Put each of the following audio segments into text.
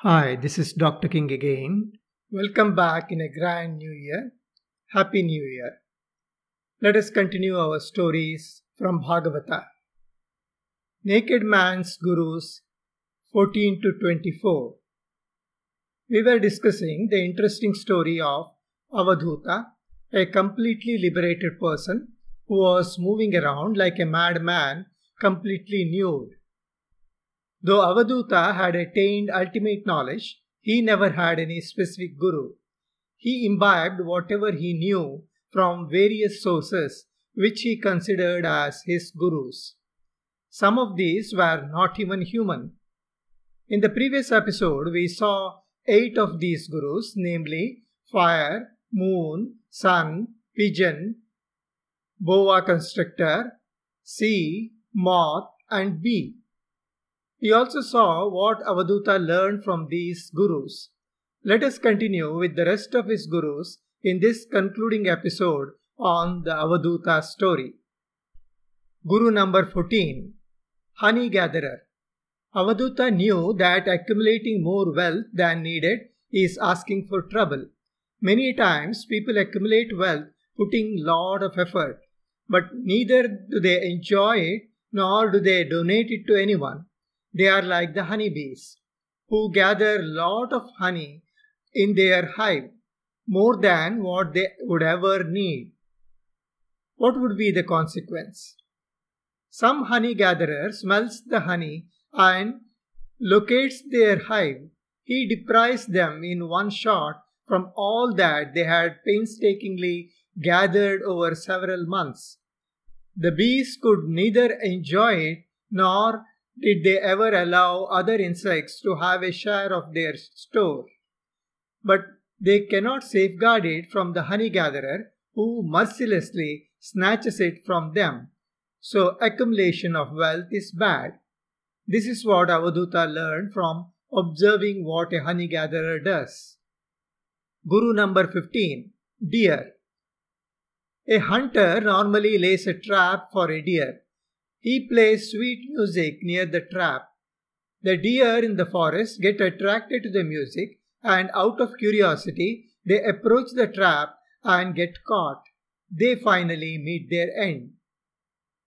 Hi, this is Dr. King again. Welcome back in a grand new year. Happy New Year. Let us continue our stories from Bhagavata. Naked Man's Gurus 14 to 24. We were discussing the interesting story of Avadhuta, a completely liberated person who was moving around like a madman, completely nude. Though Avadhuta had attained ultimate knowledge, he never had any specific guru. He imbibed whatever he knew from various sources which he considered as his gurus. Some of these were not even human. In the previous episode, we saw eight of these gurus, namely fire, moon, sun, pigeon, boa constrictor, sea, moth, and bee. We also saw what Avadhuta learned from these gurus. Let us continue with the rest of his gurus in this concluding episode on the Avadhuta story. Guru number 14 Honey Gatherer. Avadhuta knew that accumulating more wealth than needed is asking for trouble. Many times people accumulate wealth putting lot of effort, but neither do they enjoy it nor do they donate it to anyone. They are like the honeybees, who gather a lot of honey in their hive, more than what they would ever need. What would be the consequence? Some honey gatherer smells the honey and locates their hive. He deprives them in one shot from all that they had painstakingly gathered over several months. The bees could neither enjoy it nor did they ever allow other insects to have a share of their store. But they cannot safeguard it from the honey gatherer who mercilessly snatches it from them. So accumulation of wealth is bad. This is what Avadhuta learned from observing what a honey gatherer does. Guru number 15 Deer. A hunter normally lays a trap for a deer he plays sweet music near the trap. The deer in the forest get attracted to the music and out of curiosity they approach the trap and get caught. They finally meet their end.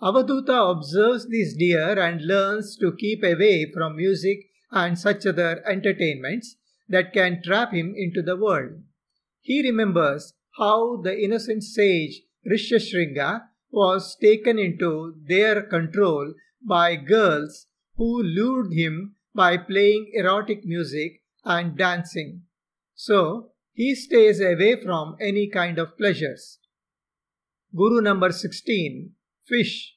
Avadhuta observes these deer and learns to keep away from music and such other entertainments that can trap him into the world. He remembers how the innocent sage Rishyashringa was taken into their control by girls who lured him by playing erotic music and dancing. So, he stays away from any kind of pleasures. Guru number 16 Fish.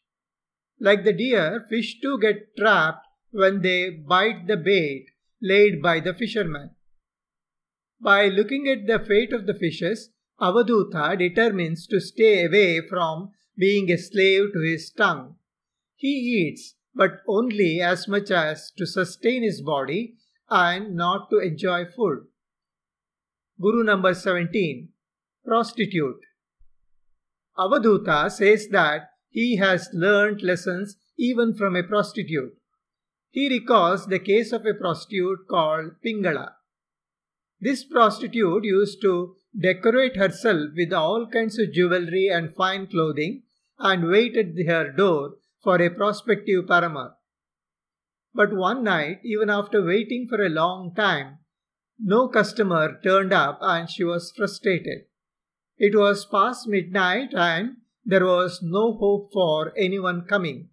Like the deer, fish too get trapped when they bite the bait laid by the fisherman. By looking at the fate of the fishes, Avadhuta determines to stay away from being a slave to his tongue. He eats, but only as much as to sustain his body and not to enjoy food. Guru number 17 Prostitute Avadhuta says that he has learnt lessons even from a prostitute. He recalls the case of a prostitute called Pingala. This prostitute used to decorate herself with all kinds of jewelry and fine clothing and waited her door for a prospective paramour. But one night, even after waiting for a long time, no customer turned up and she was frustrated. It was past midnight and there was no hope for anyone coming.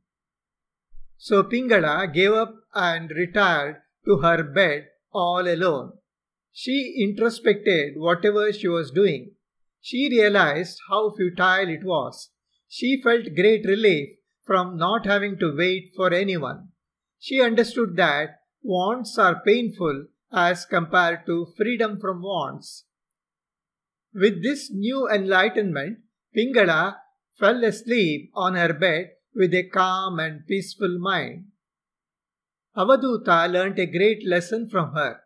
So Pingala gave up and retired to her bed all alone. She introspected whatever she was doing. She realized how futile it was. She felt great relief from not having to wait for anyone. She understood that wants are painful as compared to freedom from wants. With this new enlightenment, Pingala fell asleep on her bed with a calm and peaceful mind. Avadhuta learnt a great lesson from her.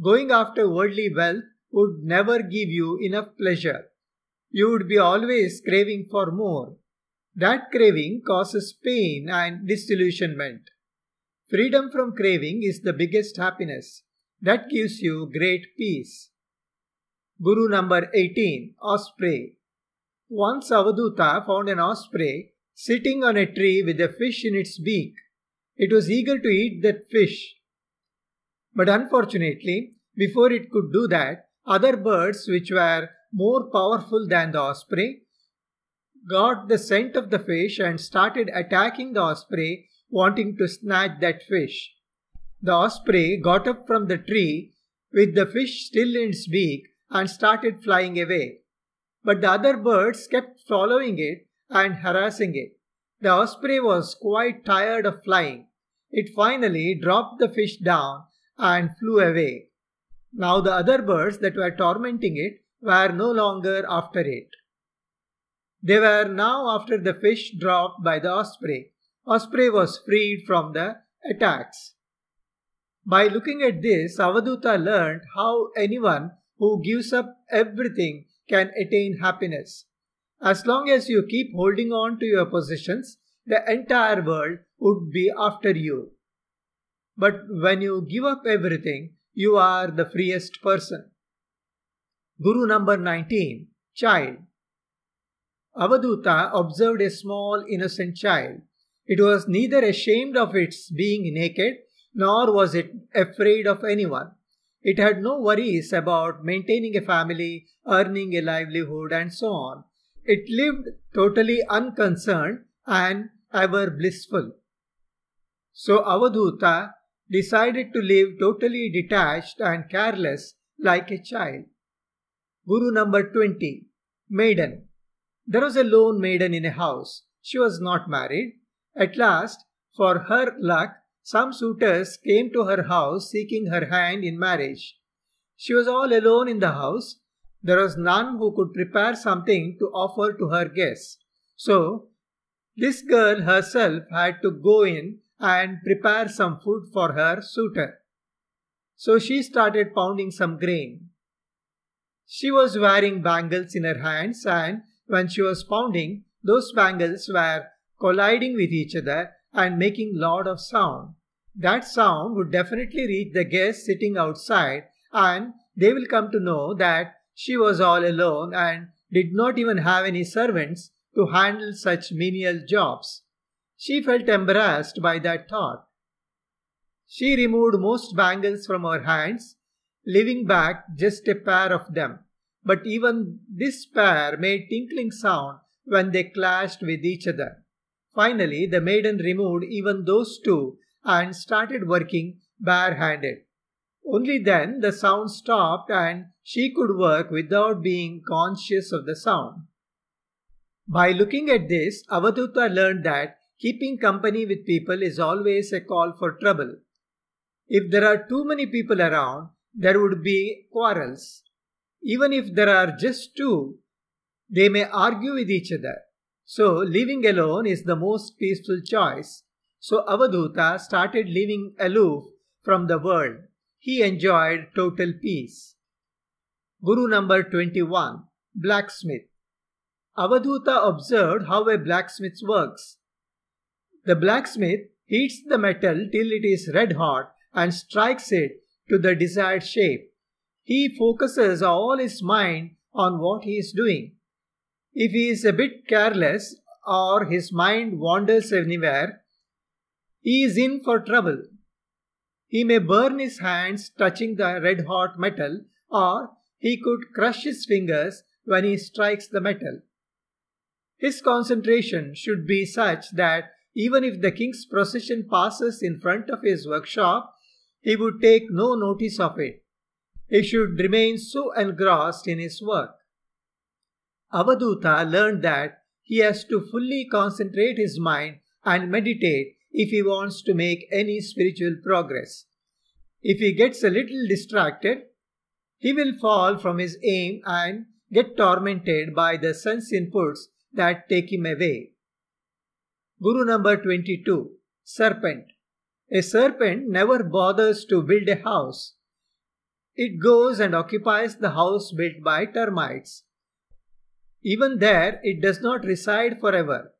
Going after worldly wealth would never give you enough pleasure. You would be always craving for more. That craving causes pain and disillusionment. Freedom from craving is the biggest happiness. That gives you great peace. Guru number 18 Osprey. Once Avaduta found an osprey sitting on a tree with a fish in its beak. It was eager to eat that fish. But unfortunately, before it could do that, other birds which were more powerful than the osprey got the scent of the fish and started attacking the osprey, wanting to snatch that fish. The osprey got up from the tree with the fish still in its beak and started flying away. But the other birds kept following it and harassing it. The osprey was quite tired of flying. It finally dropped the fish down and flew away. Now the other birds that were tormenting it were no longer after it. They were now after the fish dropped by the osprey. Osprey was freed from the attacks. By looking at this, Avaduta learned how anyone who gives up everything can attain happiness. As long as you keep holding on to your possessions, the entire world would be after you. But when you give up everything, you are the freest person. Guru number 19 Child Avaduta observed a small innocent child. It was neither ashamed of its being naked nor was it afraid of anyone. It had no worries about maintaining a family, earning a livelihood, and so on. It lived totally unconcerned and ever blissful. So Avaduta decided to live totally detached and careless like a child. Guru number 20 Maiden There was a lone maiden in a house. She was not married. At last, for her luck, some suitors came to her house seeking her hand in marriage. She was all alone in the house. There was none who could prepare something to offer to her guests. So, this girl herself had to go in and prepare some food for her suitor. So she started pounding some grain. She was wearing bangles in her hands, and when she was pounding, those bangles were colliding with each other and making lot of sound. That sound would definitely reach the guests sitting outside and they will come to know that she was all alone and did not even have any servants to handle such menial jobs. She felt embarrassed by that thought. She removed most bangles from her hands, leaving back just a pair of them. But even this pair made tinkling sound when they clashed with each other. Finally, the maiden removed even those two and started working barehanded. Only then the sound stopped and she could work without being conscious of the sound. By looking at this, Avaduta learned that keeping company with people is always a call for trouble. If there are too many people around, there would be quarrels. Even if there are just two, they may argue with each other. So, living alone is the most peaceful choice. So, Avaduta started living aloof from the world. He enjoyed total peace. Guru number 21 Blacksmith Avaduta observed how a blacksmith works. The blacksmith heats the metal till it is red hot and strikes it to the desired shape. He focuses all his mind on what he is doing. If he is a bit careless or his mind wanders anywhere, he is in for trouble. He may burn his hands touching the red hot metal, or he could crush his fingers when he strikes the metal. His concentration should be such that even if the king's procession passes in front of his workshop, he would take no notice of it. He should remain so engrossed in his work. Avaduta learned that he has to fully concentrate his mind and meditate if he wants to make any spiritual progress. If he gets a little distracted, he will fall from his aim and get tormented by the sense inputs that take him away. Guru number 22 Serpent A serpent never bothers to build a house. It goes and occupies the house built by termites. Even there, it does not reside forever.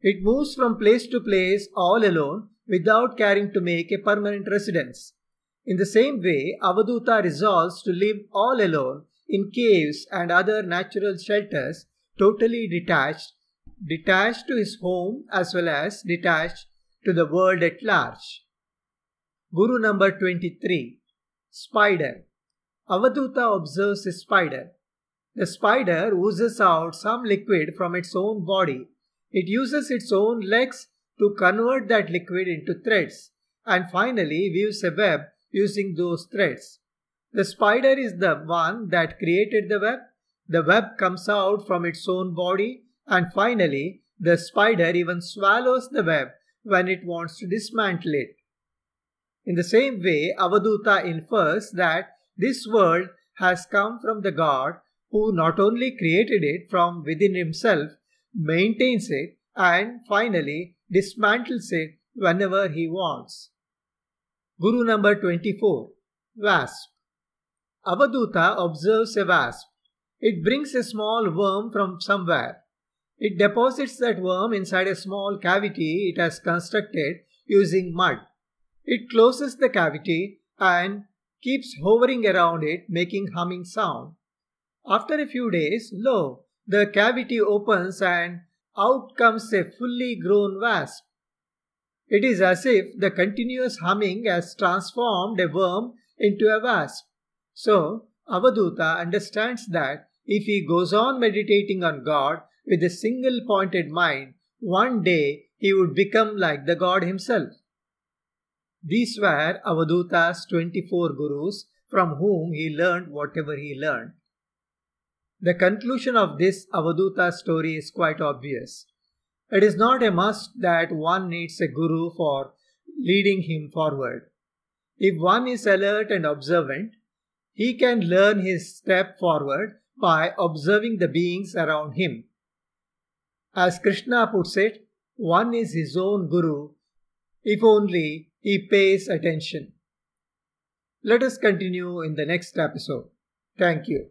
It moves from place to place all alone without caring to make a permanent residence. In the same way, Avaduta resolves to live all alone in caves and other natural shelters, totally detached, detached to his home as well as detached to the world at large. Guru number 23 Spider Avaduta observes a spider. The spider oozes out some liquid from its own body. It uses its own legs to convert that liquid into threads and finally weaves a web using those threads. The spider is the one that created the web. The web comes out from its own body, and finally, the spider even swallows the web when it wants to dismantle it. In the same way, Avaduta infers that this world has come from the God who not only created it from within himself, maintains it, and finally dismantles it whenever he wants. Guru number 24 Wasp Avaduta observes a wasp. It brings a small worm from somewhere. It deposits that worm inside a small cavity it has constructed using mud. It closes the cavity and keeps hovering around it, making humming sound. After a few days, lo, the cavity opens and out comes a fully grown wasp. It is as if the continuous humming has transformed a worm into a wasp. So, Avaduta understands that if he goes on meditating on God with a single pointed mind, one day he would become like the God himself. These were Avaduta's 24 gurus from whom he learned whatever he learned. The conclusion of this Avaduta story is quite obvious. It is not a must that one needs a guru for leading him forward. If one is alert and observant, he can learn his step forward by observing the beings around him. As Krishna puts it, one is his own guru if only he pays attention. Let us continue in the next episode. Thank you.